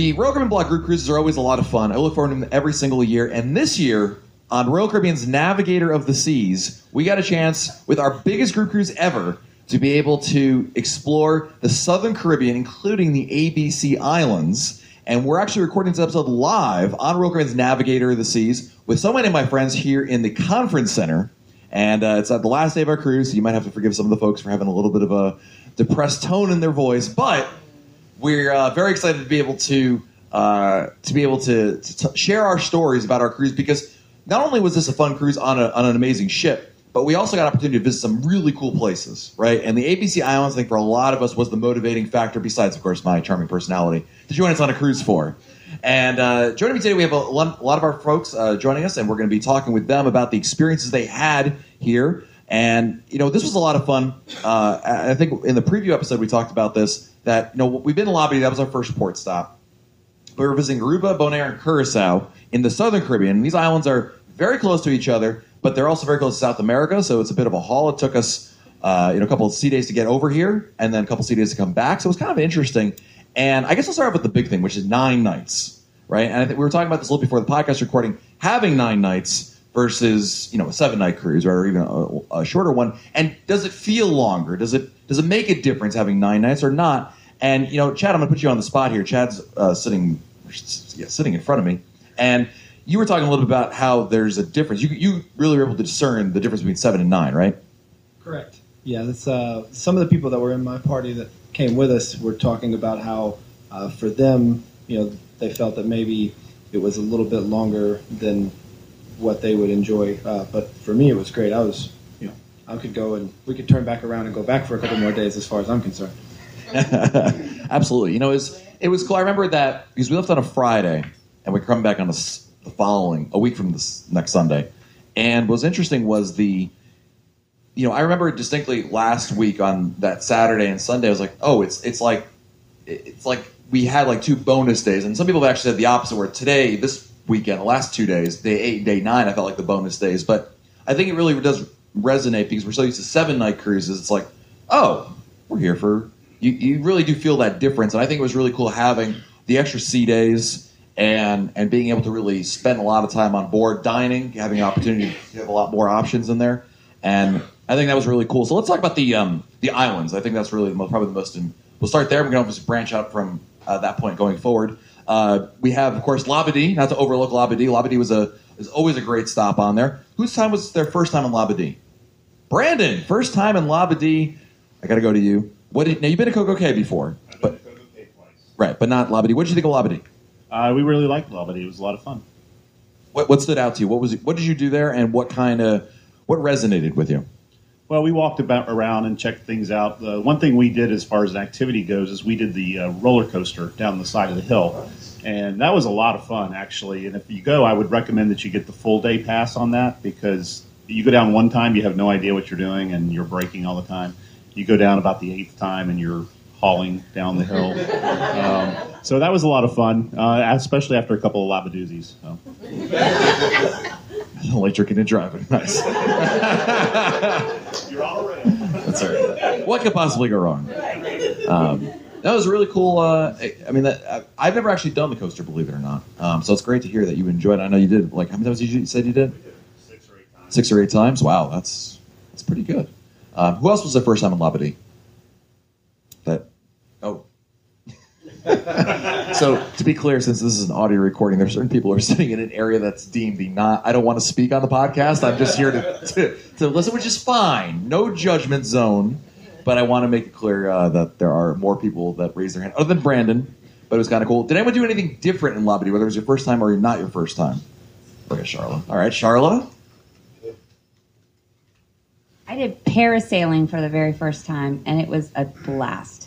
The Royal Caribbean Blog group cruises are always a lot of fun. I look forward to them every single year. And this year, on Royal Caribbean's Navigator of the Seas, we got a chance with our biggest group cruise ever to be able to explore the Southern Caribbean, including the ABC Islands. And we're actually recording this episode live on Royal Caribbean's Navigator of the Seas with so many of my friends here in the conference center. And uh, it's at the last day of our cruise, so you might have to forgive some of the folks for having a little bit of a depressed tone in their voice. But we're uh, very excited to be able to uh, to be able to, to t- share our stories about our cruise because not only was this a fun cruise on, a, on an amazing ship, but we also got an opportunity to visit some really cool places, right? And the ABC Islands, I think, for a lot of us, was the motivating factor. Besides, of course, my charming personality to join us on a cruise for. And uh, joining me today, we have a, lo- a lot of our folks uh, joining us, and we're going to be talking with them about the experiences they had here. And you know, this was a lot of fun. Uh, I think in the preview episode we talked about this. That you know, we've been Labadee. That was our first port stop. We were visiting Aruba, Bonaire, and Curacao in the Southern Caribbean. These islands are very close to each other, but they're also very close to South America. So it's a bit of a haul. It took us, uh, you know, a couple of sea days to get over here, and then a couple of sea days to come back. So it was kind of interesting. And I guess I'll start off with the big thing, which is nine nights, right? And I think we were talking about this a little before the podcast recording. Having nine nights versus you know a seven night cruise or even a, a shorter one, and does it feel longer? Does it does it make a difference having nine nights or not? And you know, Chad, I'm gonna put you on the spot here. Chad's uh, sitting, yeah, sitting in front of me, and you were talking a little bit about how there's a difference. You you really were able to discern the difference between seven and nine, right? Correct. Yeah, that's uh, some of the people that were in my party that came with us were talking about how uh, for them, you know, they felt that maybe it was a little bit longer than what they would enjoy. Uh, but for me, it was great. I was, you know, I could go and we could turn back around and go back for a couple more days, as far as I'm concerned. Absolutely. You know, it was it was cool. I remember that because we left on a Friday and we come back on the, the following a week from this next Sunday. And what was interesting was the, you know, I remember distinctly last week on that Saturday and Sunday. I was like, oh, it's it's like it's like we had like two bonus days, and some people have actually said the opposite. Where today, this weekend, the last two days, day eight, day nine, I felt like the bonus days. But I think it really does resonate because we're so used to seven night cruises. It's like, oh, we're here for you. You really do feel that difference, and I think it was really cool having the extra sea days and and being able to really spend a lot of time on board dining, having an opportunity to have a lot more options in there, and I think that was really cool. So let's talk about the um, the islands. I think that's really the most, probably the most. we'll start there. We're going to just branch out from uh, that point going forward. Uh, we have, of course, Labadee. Not to overlook Labadee. Labadee was a is always a great stop on there. Whose time was their first time in Labadee? Brandon, first time in Labadee. I got to go to you. What did, now you've been to Coco Cay before, but right, but not Labadee. What did you think of Labadee? Uh, we really liked Labadee. It was a lot of fun. What, what stood out to you? What was what did you do there, and what kind of what resonated with you? Well, we walked about around and checked things out. The one thing we did as far as an activity goes is we did the uh, roller coaster down the side of the hill, and that was a lot of fun actually. And if you go, I would recommend that you get the full day pass on that because you go down one time, you have no idea what you're doing, and you're braking all the time. You go down about the eighth time, and you're hauling down the hill. Um, so that was a lot of fun, uh, especially after a couple of Labadoozies. So. drinking and driving. Nice. You're all right. That's all right. What could possibly go wrong? Um, that was really cool. Uh, I- mean, that, I- I've never actually done the coaster, believe it or not. Um, so it's great to hear that you enjoyed. it. I know you did. Like how many times did you said you did? Six or eight times. Six or eight times. Wow, that's that's pretty good. Um, who else was the first time in Labadee? That. So to be clear, since this is an audio recording, there are certain people who are sitting in an area that's deemed the not. I don't want to speak on the podcast. I'm just here to to, to listen, which is fine. No judgment zone. But I want to make it clear uh, that there are more people that raise their hand, other than Brandon. But it was kind of cool. Did anyone do anything different in Labadee, whether it was your first time or not your first time? Okay, Charlotte. All right, Charlotte. I did parasailing for the very first time, and it was a blast.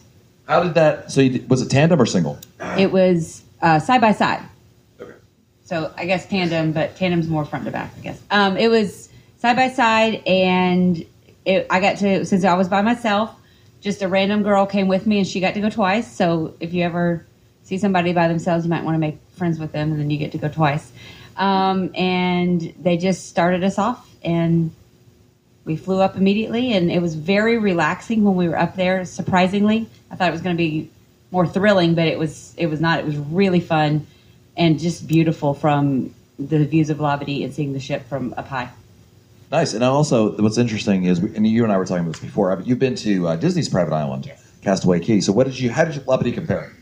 How did that? So, you did, was it tandem or single? It was uh, side by side. Okay. So I guess tandem, but tandem's more front to back, I guess. Um, it was side by side, and it, I got to since I was by myself. Just a random girl came with me, and she got to go twice. So if you ever see somebody by themselves, you might want to make friends with them, and then you get to go twice. Um, and they just started us off, and we flew up immediately, and it was very relaxing when we were up there. Surprisingly, I thought it was going to be more thrilling, but it was it was not. It was really fun and just beautiful from the views of Labadee and seeing the ship from up high. Nice. And also, what's interesting is, and you and I were talking about this before. You've been to uh, Disney's private island, Castaway Cay. So, what did you? How did you, Labadee compare?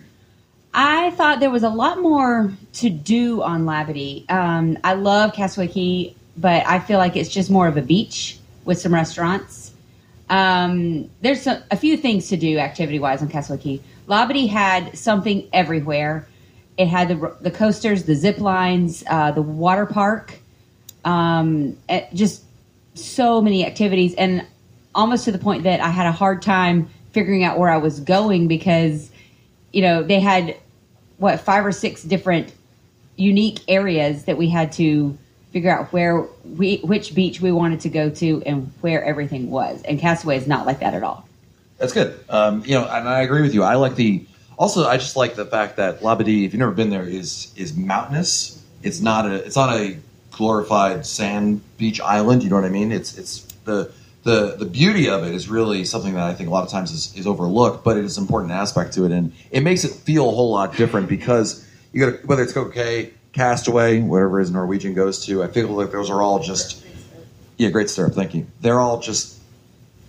I thought there was a lot more to do on Labadee. Um, I love Castaway Cay, but I feel like it's just more of a beach with some restaurants. Um, there's a, a few things to do activity wise on Castaway Cay. Labadee had something everywhere. It had the, the coasters, the zip lines, uh, the water park, um, it- just so many activities, and almost to the point that I had a hard time figuring out where I was going because, you know, they had what five or six different unique areas that we had to figure out where we which beach we wanted to go to and where everything was. And Castaway is not like that at all. That's good. Um, you know, and I agree with you. I like the. Also, I just like the fact that Labadee, if you've never been there, is is mountainous. It's not a. It's not a glorified sand beach island. You know what I mean? It's it's the the the beauty of it is really something that I think a lot of times is, is overlooked, but it is an important aspect to it, and it makes it feel a whole lot different because you got whether it's Coco Castaway, whatever his Norwegian goes to. I feel like those are all just yeah, Great Stirrup. Thank you. They're all just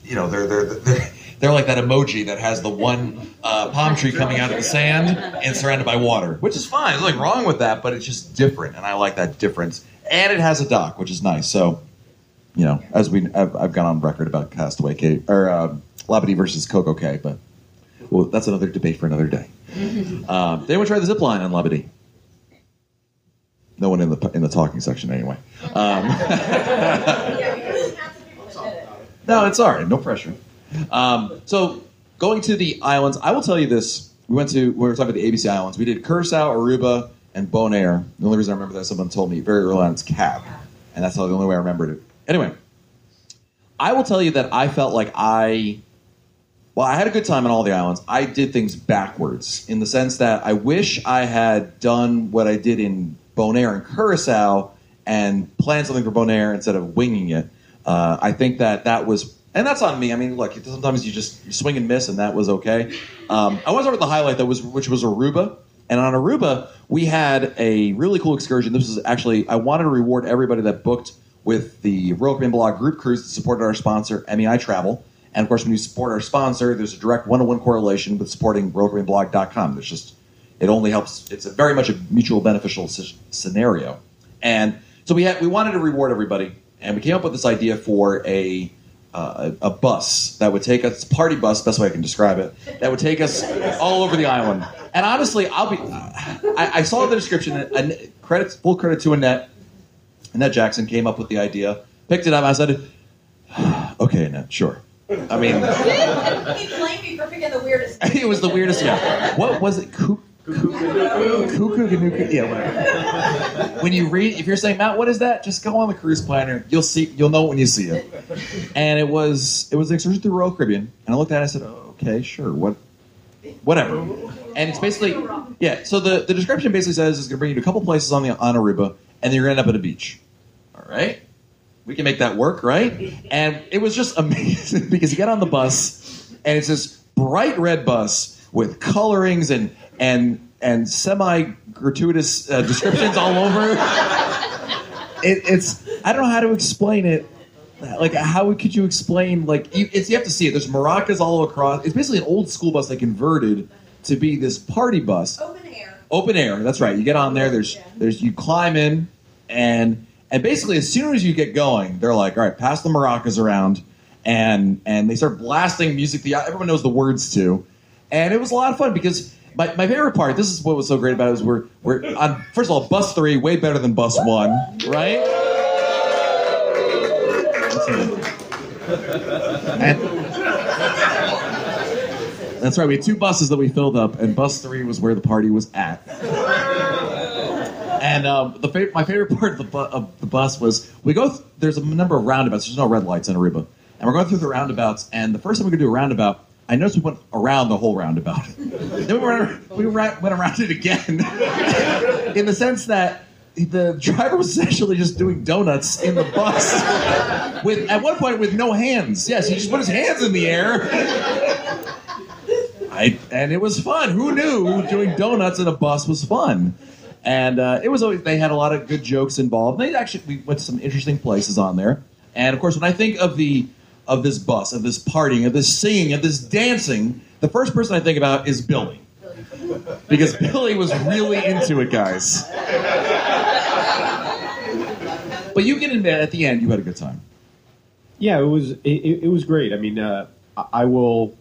you know they're they're they're, they're like that emoji that has the one uh, palm tree coming out of the sand and surrounded by water, which is fine. There's nothing wrong with that, but it's just different, and I like that difference. And it has a dock, which is nice. So, you know, as we I've, I've gone on record about Castaway Cay or uh, Labadee versus Coco Cay, but well, that's another debate for another day. Um, they would try the zip line on Labadee. No one in the in the talking section anyway. Um, No, it's all right. No pressure. Um, so going to the islands, I will tell you this. We went to we were talking about the ABC Islands. We did Curacao, Aruba, and Bonaire. The only reason I remember that someone told me very early on it's Cab, and that's the only way I remembered it. Anyway, I will tell you that I felt like I, well, I had a good time on all the islands. I did things backwards in the sense that I wish I had done what I did in Bonaire and Curacao and plan something for Bonaire instead of winging it. Uh, I think that that was, and that's on me. I mean, look, sometimes you just swing and miss, and that was okay. Um, I want to start with the highlight that was, which was Aruba. And on Aruba, we had a really cool excursion. This was actually, I wanted to reward everybody that booked with the Royal Caribbean Blog group cruise that supported our sponsor, MEI Travel. And of course, when you support our sponsor, there's a direct one to one correlation with supporting RoyalCaribbeanBlog.com. There's just, it only helps, it's a very much a mutual beneficial scenario. And so we had, we wanted to reward everybody, and we came up with this idea for a, uh, a, a bus that would take us, party bus, best way I can describe it, that would take us all over the island. And honestly, I'll be, I, I saw the description, and credit, full credit to Annette. Annette Jackson came up with the idea, picked it up, I said, okay, Annette, sure. I mean, He blamed me for picking the weirdest. Thing. It was the weirdest. Yeah. What was it? Coo- Kukoo, Kunuku, yeah, whatever. When you read, if you're saying Matt, what is that? Just go on the cruise planner. You'll see. You'll know when you see it. And it was it was an excursion through Royal Caribbean. And I looked at it. and I said, okay, sure, what, whatever. And it's basically yeah. So the the description basically says it's going to bring you to a couple places on the on Aruba, and then you're going to end up at a beach. All right. We can make that work, right? And it was just amazing because you get on the bus, and it's this bright red bus with colorings and and and semi gratuitous uh, descriptions all over. It, it's I don't know how to explain it. Like how could you explain like you, it's you have to see it. There's maracas all across. It's basically an old school bus they converted to be this party bus Open air. open air. That's right. You get on there. There's there's you climb in, and and basically as soon as you get going, they're like, all right, pass the maracas around, and and they start blasting music. The everyone knows the words to, and it was a lot of fun because. My, my favorite part, this is what was so great about it, is we're, we're on, first of all, bus three, way better than bus one, right? And, that's right. We had two buses that we filled up, and bus three was where the party was at. And um, the my favorite part of the, bu- of the bus was we go. Th- there's a number of roundabouts. There's no red lights in Aruba, and we're going through the roundabouts. And the first time we could do a roundabout, I noticed we went around the whole roundabout. then we, went, we went around it again, in the sense that the driver was essentially just doing donuts in the bus with at one point with no hands. Yes, he just put his hands in the air. I and it was fun. Who knew doing donuts in a bus was fun? And uh, it was always they had a lot of good jokes involved. They actually we went to some interesting places on there. And of course, when I think of the of this bus, of this partying, of this singing, of this dancing, the first person I think about is Billy. Because Billy was really into it, guys. But you can admit at the end you had a good time. Yeah, it was it, it it was great. I mean, uh, I I will.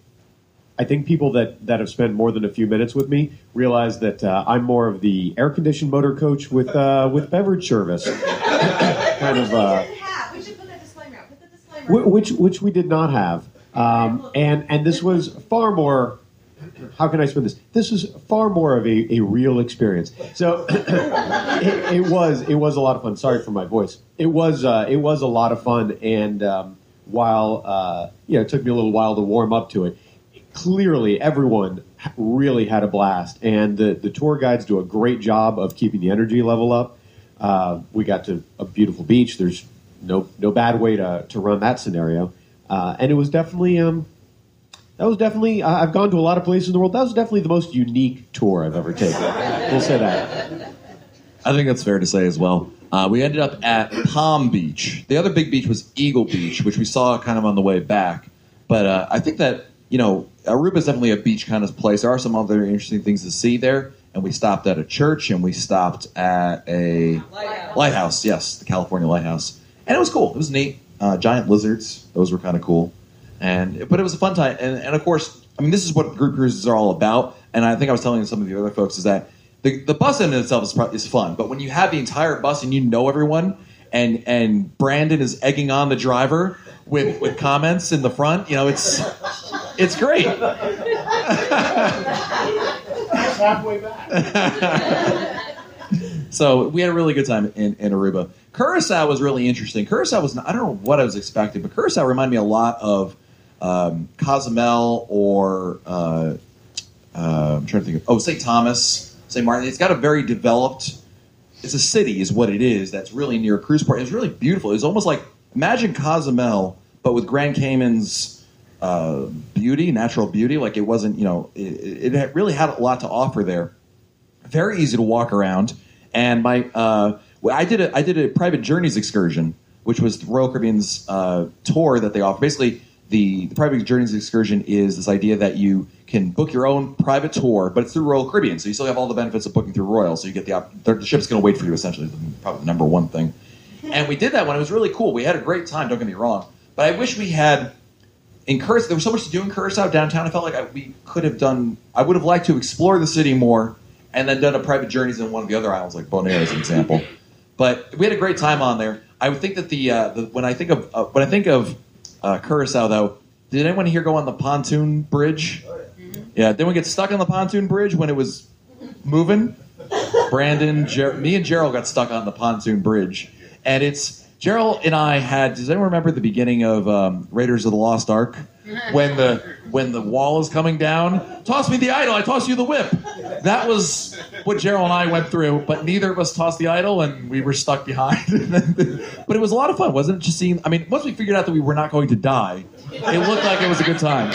I think people that, that have spent more than a few minutes with me realize that uh, I'm more of the air conditioned motor coach with uh, with beverage service, kind of we uh. We should put that disclaimer out. Put the disclaimer. wh- which which we did not have, um, and and this was far more. How can I spin this? This was far more of a, a real experience. So it, it was it was a lot of fun. Sorry for my voice. It was uh, it was a lot of fun, and um, while uh, you know it took me a little while to warm up to it, clearly everyone really had a blast, and the the tour guides do a great job of keeping the energy level up. Uh, we got to a beautiful beach. There's no no bad way to to run that scenario, uh, and it was definitely um, that was definitely. I- I've gone to a lot of places in the world. That was definitely the most unique tour I've ever taken. We'll say that. I think that's fair to say as well. Uh, we ended up at Palm Beach. The other big beach was Eagle Beach, which we saw kind of on the way back. But uh, I think that you know Aruba is definitely a beach kind of place. There are some other interesting things to see there. And we stopped at a church, and we stopped at a Lighthouse. lighthouse. Yes, the California lighthouse, and it was cool. It was neat. Uh, giant lizards; those were kind of cool. And but it was a fun time. And, and of course, I mean, this is what group cruises are all about. And I think I was telling some of the other folks is that the, the bus in itself is, is fun, but when you have the entire bus and you know everyone, and and Brandon is egging on the driver with with comments in the front, you know, it's it's great. halfway back. So we had a really good time in, in Aruba. Curacao was really interesting. Curacao was I don't know what I was expecting, but Curacao reminded me a lot of um, Cozumel or uh, uh, I'm trying to think of oh St. Thomas, St. Martin. It's got a very developed. It's a city, is what it is. That's really near a cruise port. It's really beautiful. It's almost like imagine Cozumel, but with Grand Cayman's uh, beauty, natural beauty. Like it wasn't, you know, it, it really had a lot to offer there very easy to walk around. And my, uh, I did a I did a private journeys excursion, which was the Royal Caribbean's uh, tour that they offer. Basically, the, the private journeys excursion is this idea that you can book your own private tour, but it's through Royal Caribbean, so you still have all the benefits of booking through Royal. So you get the op- the the ship's going to wait for you. Essentially, probably the number one thing. And we did that one. It was really cool. We had a great time. Don't get me wrong, but I wish we had in Curacao, there was so much to do in Curacao downtown. I felt like I, we could have done. I would have liked to explore the city more, and then done a private journeys in one of the other islands, like Bonaire, as an example. But we had a great time on there. I would think that the, uh, the when I think of uh, when I think of uh, Curacao, though, did anyone here go on the pontoon bridge? Yeah, didn't we get stuck on the pontoon bridge when it was moving? Brandon, Ger- me, and Gerald got stuck on the pontoon bridge, and it's Gerald and I had. Does anyone remember the beginning of um, Raiders of the Lost Ark when the when the wall is coming down? Toss me the idol. I toss you the whip. That was what Gerald and I went through, but neither of us tossed the idol, and we were stuck behind. but it was a lot of fun, wasn't it? Just seeing. I mean, once we figured out that we were not going to die, it looked like it was a good time.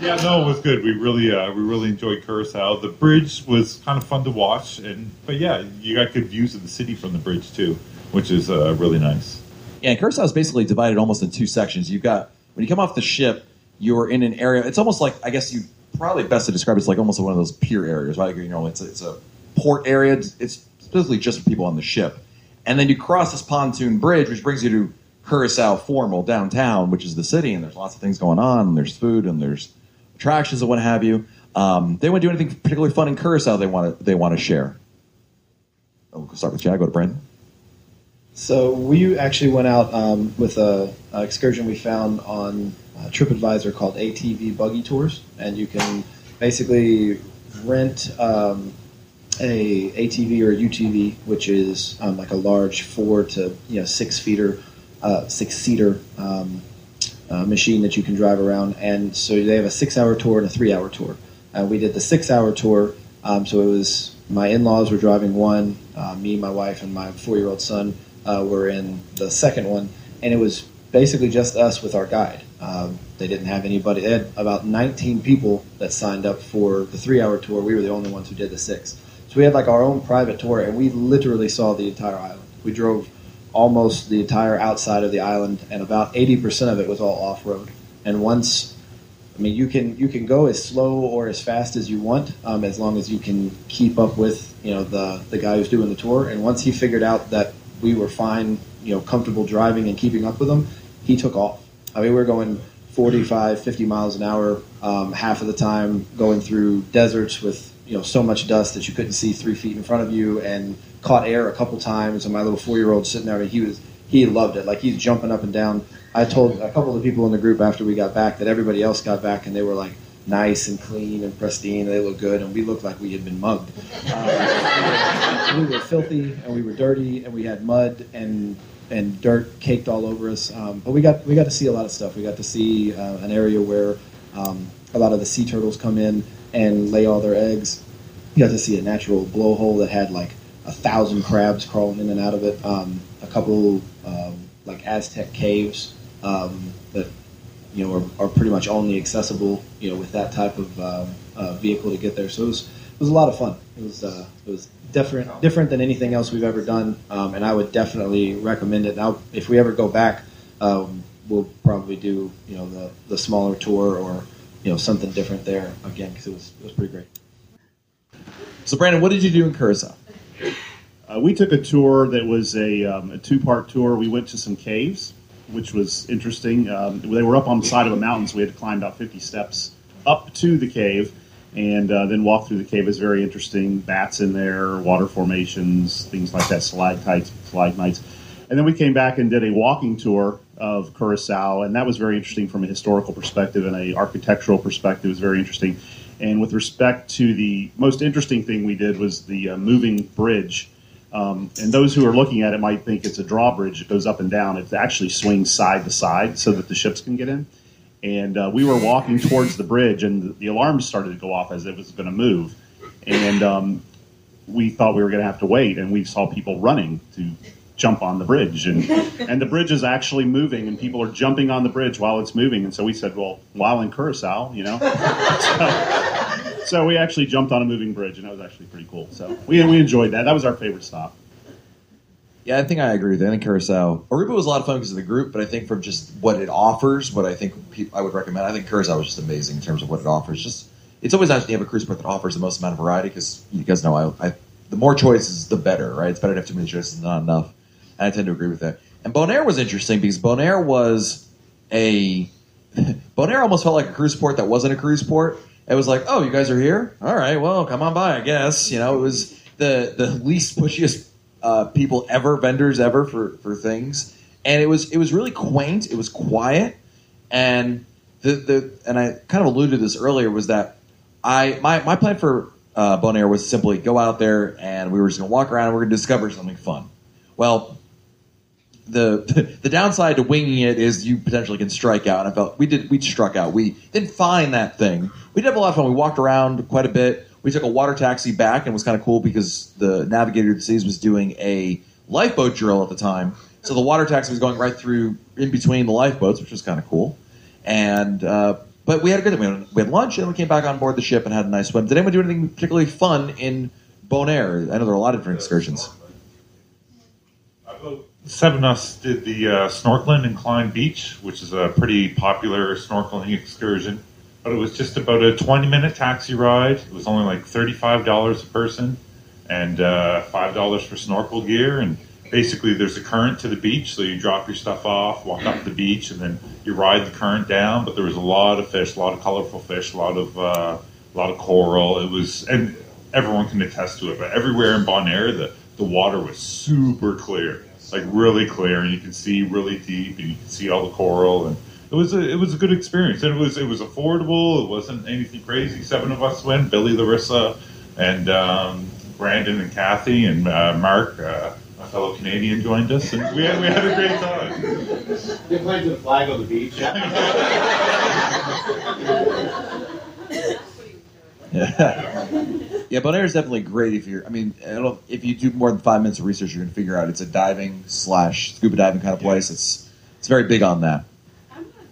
Yeah, no, it was good. We really, uh, we really enjoyed Curacao. The bridge was kind of fun to watch, and but yeah, you got good views of the city from the bridge too, which is uh, really nice. Yeah, Curacao is basically divided almost in two sections. You've got when you come off the ship, you're in an area. It's almost like I guess you probably best to describe it like almost one of those pier areas, right? You know, it's a, it's a port area. It's, specifically just for people on the ship, and then you cross this pontoon bridge, which brings you to Curacao Formal downtown, which is the city, and there's lots of things going on. And there's food and there's attractions and what have you. Um, they to do anything particularly fun in Curacao. They want to they want to share. Oh, we'll start with Chad. Go to Brandon. So we actually went out um, with a, a excursion we found on uh, TripAdvisor called ATV Buggy Tours, and you can basically rent um, a ATV or a UTV, which is um, like a large four to you know six feeder, uh, six seater um, uh, machine that you can drive around. And so they have a six hour tour and a three hour tour. Uh, we did the six hour tour, um, so it was my in laws were driving one, uh, me, my wife, and my four year old son uh, were in the second one, and it was basically just us with our guide. Um, they didn't have anybody. They had about 19 people that signed up for the three-hour tour. We were the only ones who did the six. So we had like our own private tour, and we literally saw the entire island. We drove almost the entire outside of the island, and about 80% of it was all off-road. And once I mean, you can you can go as slow or as fast as you want, um, as long as you can keep up with you know the the guy who's doing the tour. And once he figured out that we were fine, you know, comfortable driving and keeping up with him, he took off. I mean, we were going 45, 50 miles an hour um, half of the time, going through deserts with you know so much dust that you couldn't see three feet in front of you, and caught air a couple times. And my little four year old sitting there, and he was he loved it. Like he's jumping up and down. I told a couple of the people in the group after we got back that everybody else got back and they were like nice and clean and pristine. They looked good, and we looked like we had been mugged. Uh, we were filthy and we were dirty, and we had mud and and dirt caked all over us. Um, but we got we got to see a lot of stuff. We got to see uh, an area where um, a lot of the sea turtles come in and lay all their eggs. You got to see a natural blowhole that had like a thousand crabs crawling in and out of it. Um, a couple um, like Aztec caves um, that you know are, are pretty much only accessible you know with that type of um, uh, vehicle to get there. So it was was a lot of fun. It was uh, it was different different than anything else we've ever done, um, and I would definitely recommend it. Now, if we ever go back, um, we'll probably do you know the the smaller tour or you know something different there again because it was it was pretty great. So, Brandon, what did you do in Curacao? Uh, we took a tour that was a, um, a two part tour. We went to some caves, which was interesting. Um, they were up on the side of a mountain, so we had to climb about 50 steps up to the cave and uh, then walk through the cave. It's very interesting. Bats in there, water formations, things like that, stalactites, stalagmites. And then we came back and did a walking tour of Curacao, and that was very interesting from a historical perspective and a architectural perspective. It was very interesting. And with respect to the most interesting thing we did was the uh, moving bridge. Um, and those who are looking at it might think it's a drawbridge. It goes up and down. It actually swings side to side so that the ships can get in. And uh, we were walking towards the bridge, and the, alarms started to go off as it was going to move. And um, we thought we were going to have to wait, and we saw people running to jump on the bridge, and and the bridge is actually moving, and people are jumping on the bridge while it's moving. And so we said, well, while in Curacao, you know. so, so we actually jumped on a moving bridge, and that was actually pretty cool. So we we enjoyed that. That was our favorite stop. Yeah, I think I agree with think Curacao, Aruba was a lot of fun because of the group, but I think from just what it offers, what I think I would recommend, I think Curacao was just amazing in terms of what it offers. Just it's always nice to have a cruise port that offers the most amount of variety because you guys know I, I the more choices, the better, right? It's better to have too many choices than not enough. And I tend to agree with that. And Bonaire was interesting because Bonaire was a Bonaire almost felt like a cruise port that wasn't a cruise port. It was like, oh, you guys are here? All right, well, come on by, I guess. You know, it was the the least pushiest uh, people ever, vendors ever for for things, and it was it was really quaint. It was quiet, and the the and I kind of alluded to this earlier was that I my my plan for uh, Bonaire was simply go out there and we were just to walk around and we going to discover something fun. Well, the the downside to winging it is you potentially can strike out. And I felt we did we struck out. We didn't find that thing. We did have a lot of fun. We walked around quite a bit. We took a water taxi back and it was kind of cool because the Navigator of the Seas was doing a lifeboat drill at the time. So the water taxi was going right through in between the lifeboats, which was kind of cool. And uh, but we had a good had, we had lunch and we came back on board the ship and had a nice swim. Did anyone do anything particularly fun in Bonaire? I know there are a lot of different excursions. Seven of us did the uh, snorkeling in Klein Beach, which is a pretty popular snorkeling excursion. But it was just about a 20 minute taxi ride. It was only like $35 a person and uh, $5 for snorkel gear. And basically, there's a current to the beach, so you drop your stuff off, walk up the beach, and then you ride the current down. But there was a lot of fish, a lot of colorful fish, a lot of uh, a lot of coral. It was, and everyone can attest to it. But everywhere in Bonaire, the the water was super clear, like really clear, and you can see really deep, and you can see all the coral, and it was a it was a good experience, and it was it was affordable. It wasn't anything crazy. Seven of us went: Billy, Larissa, and um, Brandon and Kathy and uh, Mark. Uh, a fellow Canadian joined us, and we had, we had a great time. They planted a flag on the beach. Yeah, yeah. Bonaire is definitely great if you're. I mean, I don't if you do more than five minutes of research, you're going to figure out it's a diving slash scuba diving kind of place. It's it's very big on that.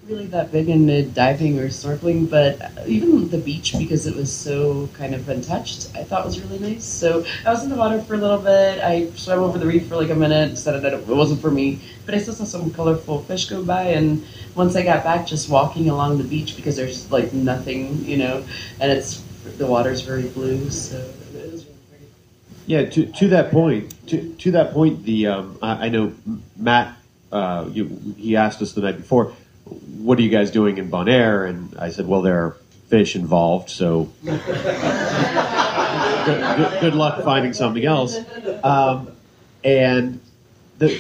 Really that big into diving or snorkeling, but even the beach because it was so kind of untouched, I thought was really nice. So I was in the water for a little bit. I swam over the reef for like a minute, decided that it wasn't for me, but I still saw some colorful fish go by. And once I got back, just walking along the beach because there's like nothing, you know, and it's the water's very blue, so. Yeah, to, to that point, to, to that point, the um, I, I know Matt. Uh, you, he asked us the night before, "What are you guys doing in Bonaire?" And I said, "Well, there are fish involved, so good, good, good luck finding something else." Um, and the,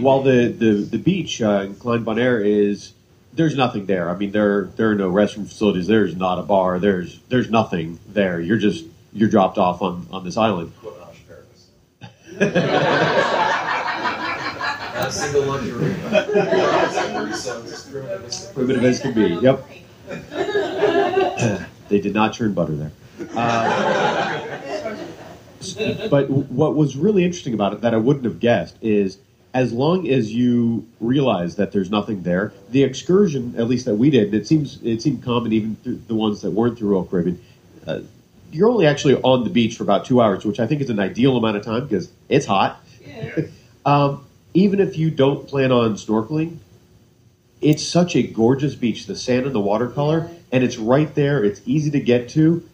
while the, the, the beach uh, in Klein Bonaire is there's nothing there. I mean, there there are no restroom facilities. There's not a bar. There's there's nothing there. You're just you're dropped off on, on this island. Not a single luxury. Primitive as can be. Yep. they did not churn butter there. Uh, but what was really interesting about it that I wouldn't have guessed is as long as you realize that there's nothing there, the excursion, at least that we did, it seems it seemed common even through the ones that weren't through Oak Caribbean. Uh, you're only actually on the beach for about two hours, which I think is an ideal amount of time because it's hot. um, even if you don't plan on snorkeling, it's such a gorgeous beach. The sand and the watercolor, and it's right there. It's easy to get to.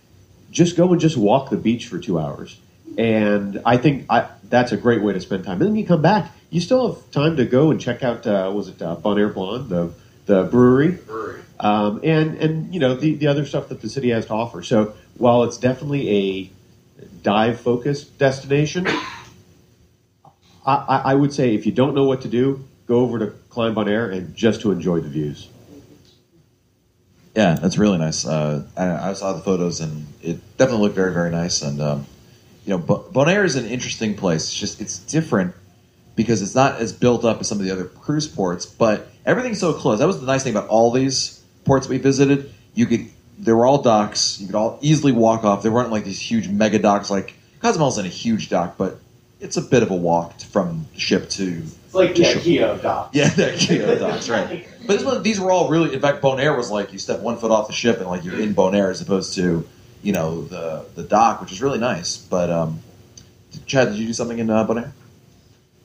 Just go and just walk the beach for two hours, and I think I, that's a great way to spend time. And then you come back, you still have time to go and check out. Uh, was it uh, Bonaire Blonde, the the brewery, Brewery. um, and and you know the the other stuff that the city has to offer. So while it's definitely a dive focused destination, I, I, would say if you don't know what to do, go over to Klein Bonaire and just to enjoy the views. Yeah, that's really nice. Uh, I, I saw the photos, and it definitely looked very, very nice. And um, you know, Bo- Bonaire is an interesting place. It's just it's different because it's not as built up as some of the other cruise ports, but everything's so close. That was the nice thing about all these ports we visited. You could they were all docks. You could all easily walk off. They weren't like these huge mega docks. Like Cozumel's in a huge dock, but it's a bit of a walk from ship to It's like to shore. Kia dock. Yeah, that Keo docks, right. But this one, these were all really. In fact, Bonaire was like you step one foot off the ship and like you're in Bonaire as opposed to you know the the dock, which is really nice. But um, Chad, did you do something in uh, Bonaire?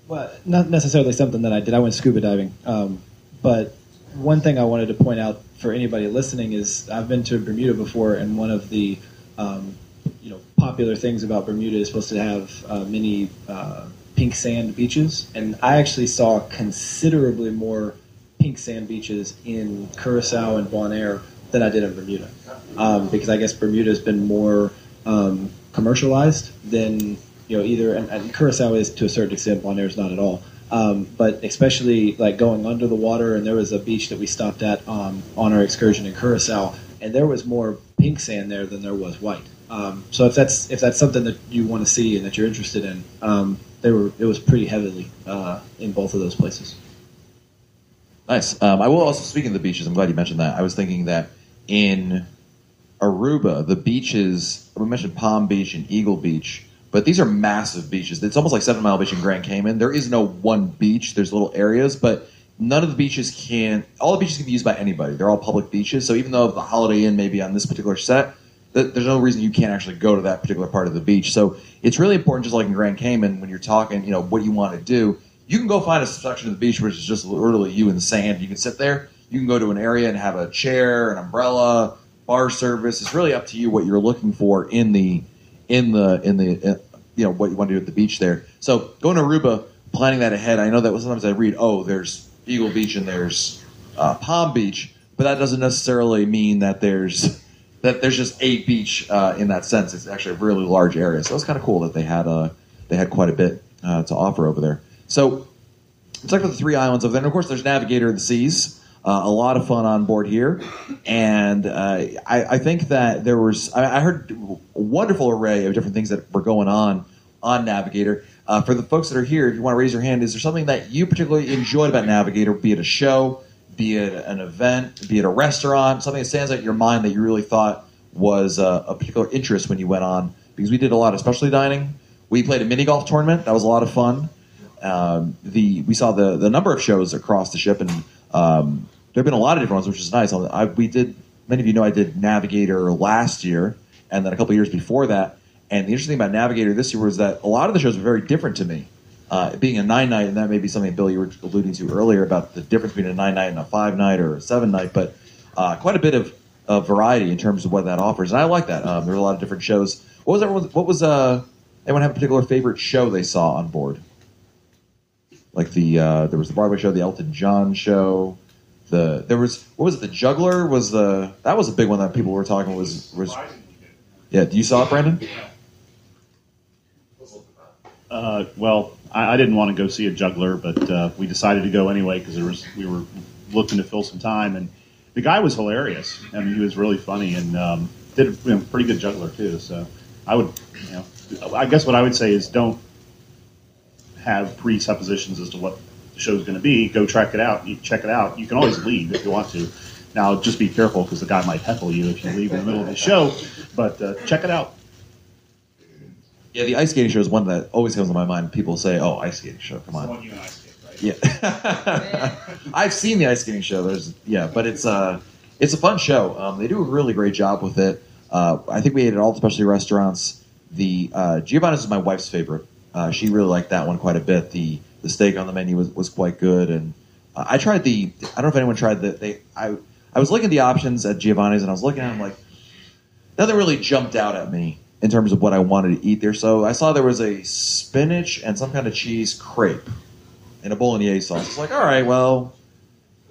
Well, not necessarily something that I did. I went scuba diving. Um, but one thing I wanted to point out for anybody listening is I've been to Bermuda before, and one of the um, you know popular things about Bermuda is supposed to have uh, many uh, pink sand beaches, and I actually saw considerably more pink sand beaches in Curacao and Bonaire than I did in Bermuda, um, because I guess Bermuda has been more um, commercialized than you know either, and, and Curacao is to a certain extent, Bonaire is not at all. Um, but especially like going under the water, and there was a beach that we stopped at um, on our excursion in Curacao, and there was more pink sand there than there was white. Um, so if that's if that's something that you want to see and that you're interested in, um, they were it was pretty heavily uh, in both of those places. Nice. Um, I will also speaking of the beaches. I'm glad you mentioned that. I was thinking that in Aruba, the beaches we mentioned Palm Beach and Eagle Beach, but these are massive beaches. It's almost like Seven Mile Beach in Grand Cayman. There is no one beach. There's little areas, but none of the beaches can. All the beaches can be used by anybody. They're all public beaches. So even though the Holiday Inn may be on this particular set, th- there's no reason you can't actually go to that particular part of the beach. So it's really important, just like in Grand Cayman, when you're talking, you know, what you want to do. You can go find a section of the beach which is just literally you in the sand. You can sit there. You can go to an area and have a chair, an umbrella, bar service. It's really up to you what you're looking for in the in the in the uh, you know what you want to do at the beach there. So going to Aruba, planning that ahead. I know that sometimes I read, oh, there's Eagle Beach and there's uh, Palm Beach, but that doesn't necessarily mean that there's that there's just a beach uh, in that sense. It's actually a really large area, so it's kind of cool that they had uh, they had quite a bit uh, to offer over there. So talk about the three islands over there. And of course, there's Navigator of the Seas. Uh, a lot of fun on board here, and uh, I, I think that there was I, I heard a wonderful array of different things that were going on on Navigator. Uh, for the folks that are here, if you want to raise your hand, is there something that you particularly enjoyed about Navigator, be it a show, be it an event, be it a restaurant, something that stands out in your mind that you really thought was a particular interest when you went on? Because we did a lot of specialty dining. We played a mini golf tournament. That was a lot of fun. Um, the we saw the the number of shows across the ship, and um, there have been a lot of different ones, which is nice. I, we did many of you know I did Navigator last year, and then a couple years before that. And the interesting thing about Navigator this year was that a lot of the shows were very different to me. Uh, being a nine night, and that may be something Bill you were alluding to earlier about the difference between a nine night and a five night or a seven night, but uh, quite a bit of, of variety in terms of what that offers, and I like that. Um, there were a lot of different shows. What was everyone? What was uh, anyone have a particular favorite show they saw on board? Like the uh, there was the Broadway show, the Elton John show. The there was what was it? The Juggler was the that was a big one that people were talking was was yeah. Do you saw it, Brandon? Uh, well, I, I didn't want to go see a juggler, but uh, we decided to go anyway because there was we were looking to fill some time, and the guy was hilarious. I mean, he was really funny and um, did a you know, pretty good juggler too. So I would, you know, I guess what I would say is don't have presuppositions as to what the show's going to be. Go check it out. You check it out. You can always leave if you want to. Now, just be careful because the guy might heckle you if you leave in the middle of the show. But uh, check it out. Yeah, the ice skating show is one that always comes to my mind. People say, "Oh, ice skating show, come on." you and I skate, right? Yeah, I've seen the ice skating show. There's yeah, but it's uh it's a fun show. Um, they do a really great job with it. Uh, I think we ate at all the specialty restaurants. The uh, Giovanni's is my wife's favorite. Uh, she really liked that one quite a bit. The the steak on the menu was, was quite good, and uh, I tried the. I don't know if anyone tried the. They I I was looking at the options at Giovanni's, and I was looking at them like nothing really jumped out at me in terms of what I wanted to eat there. So I saw there was a spinach and some kind of cheese crepe and a bolognese sauce. It's like, all right, well,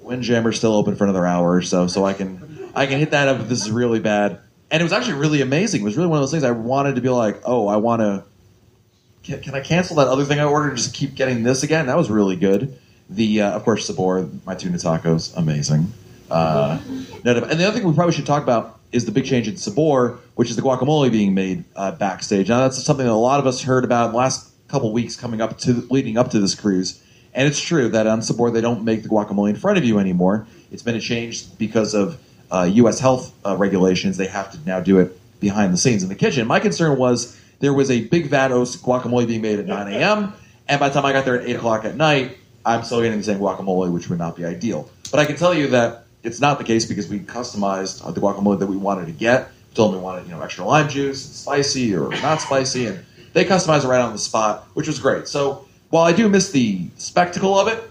Windjammer's still open for another hour or so, so I can I can hit that up if this is really bad. And it was actually really amazing. It was really one of those things I wanted to be like, oh, I want to. Can, can I cancel that other thing I ordered and just keep getting this again? That was really good. The uh, of course Sabor, my tuna tacos, amazing. Uh, and the other thing we probably should talk about is the big change in Sabor, which is the guacamole being made uh, backstage. Now that's something that a lot of us heard about in the last couple weeks coming up to leading up to this cruise. And it's true that on Sabor they don't make the guacamole in front of you anymore. It's been a change because of uh, U.S. health uh, regulations. They have to now do it behind the scenes in the kitchen. My concern was there was a big vat of guacamole being made at 9 a.m. And by the time I got there at 8 o'clock at night, I'm still getting the same guacamole, which would not be ideal. But I can tell you that it's not the case because we customized uh, the guacamole that we wanted to get. We told them we wanted, you know, extra lime juice, and spicy or not spicy, and they customized it right on the spot, which was great. So while I do miss the spectacle of it,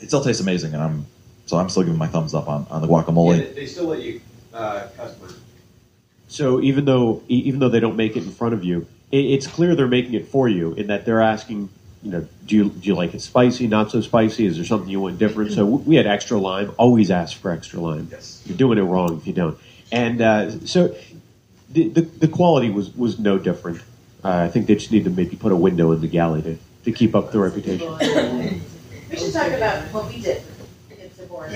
it still tastes amazing, and I'm so I'm still giving my thumbs up on, on the guacamole. Yeah, they, they still let you uh, customers. So even though e- even though they don't make it in front of you, it, it's clear they're making it for you in that they're asking, you know, do you do you like it spicy, not so spicy? Is there something you want different? So we had extra lime. Always ask for extra lime. Yes. You're doing it wrong if you don't. And uh, so the, the the quality was was no different. Uh, I think they just need to maybe put a window in the galley to, to keep up the reputation. We should talk about what we did.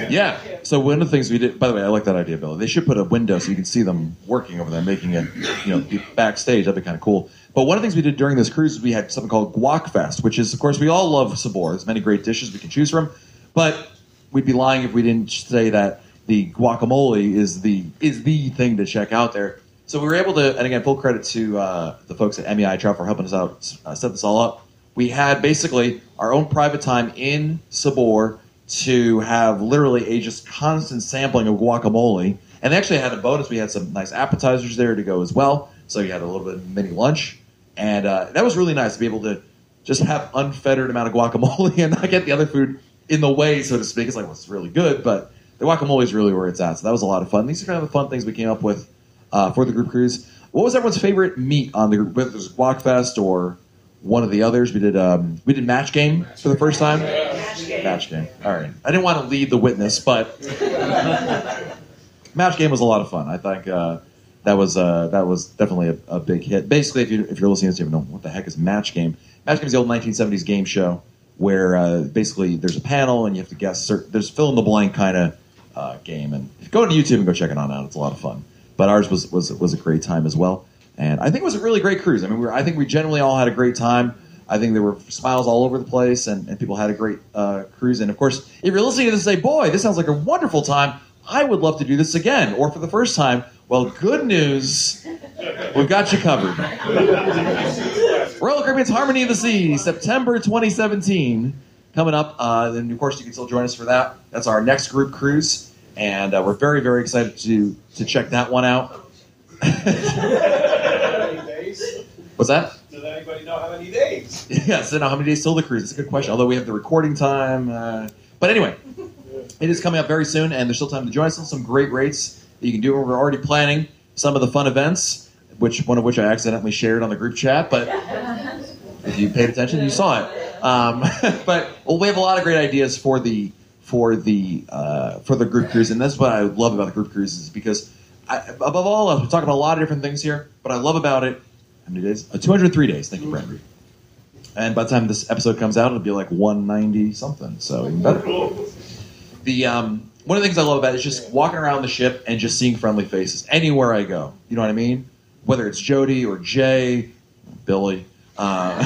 Yeah. So one of the things we did, by the way, I like that idea, Bill. They should put a window so you can see them working over there, making it, you know, backstage. That'd be kind of cool. But one of the things we did during this cruise is we had something called Guac Fest, which is, of course, we all love Sabor. There's many great dishes we can choose from, but we'd be lying if we didn't say that the guacamole is the is the thing to check out there. So we were able to, and again, full credit to uh, the folks at MEI Travel for helping us out, uh, set this all up. We had basically our own private time in Sabor to have literally a just constant sampling of guacamole. And they actually had a bonus. We had some nice appetizers there to go as well. So you had a little bit of mini lunch. And uh, that was really nice to be able to just have unfettered amount of guacamole and not get the other food in the way, so to speak. It's like, well, it's really good, but the guacamole is really where it's at. So that was a lot of fun. These are kind of the fun things we came up with uh, for the group cruise. What was everyone's favorite meat on the group? Whether it was Guac Fest or one of the others, we did um, we did match game for the first time. Match game. All right. I didn't want to lead the witness, but match game was a lot of fun. I think uh, that was uh, that was definitely a, a big hit. Basically, if you if you're listening to this, you know what the heck is match game. Match game is the old 1970s game show where uh, basically there's a panel and you have to guess. Certain, there's fill in the blank kind of uh, game, and go to YouTube and go check it on out. It's a lot of fun. But ours was was was a great time as well, and I think it was a really great cruise. I mean, we were, I think we generally all had a great time. I think there were smiles all over the place, and, and people had a great uh, cruise. And of course, if you're listening to this say, "Boy, this sounds like a wonderful time," I would love to do this again, or for the first time. Well, good news, we've got you covered. Royal Caribbean's Harmony of the Sea, September 2017. coming up. Uh, then, of course, you can still join us for that. That's our next group cruise, and uh, we're very, very excited to to check that one out. What's that? Does anybody know how many days? yes, I know how many days till the cruise. It's a good question. Although we have the recording time, uh, but anyway, it is coming up very soon, and there's still time to join us. Some great rates that you can do. We're already planning some of the fun events, which one of which I accidentally shared on the group chat, but if you paid attention, you saw it. Um, but well, we have a lot of great ideas for the for the uh, for the group cruise, and that's what I love about the group cruises because I, above all else, we're talking about a lot of different things here. But I love about it. How many days? Uh, 203 days. Thank you, Brandon. And by the time this episode comes out, it'll be like 190 something. So even better. The um, one of the things I love about it is just walking around the ship and just seeing friendly faces anywhere I go. You know what I mean? Whether it's Jody or Jay, Billy. Uh,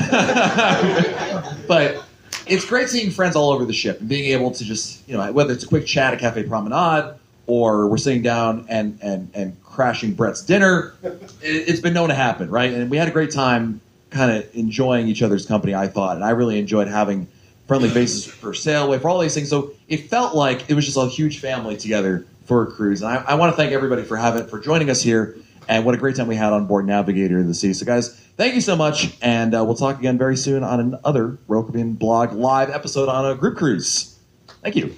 but it's great seeing friends all over the ship and being able to just, you know, whether it's a quick chat at Cafe Promenade or we're sitting down and, and, and crashing Brett's dinner. It, it's been known to happen, right? And we had a great time kind of enjoying each other's company, I thought. And I really enjoyed having friendly faces for sail away, for all these things. So it felt like it was just a huge family together for a cruise. And I, I want to thank everybody for having for joining us here. And what a great time we had on board Navigator of the Sea. So, guys, thank you so much. And uh, we'll talk again very soon on another Royal blog live episode on a group cruise. Thank you.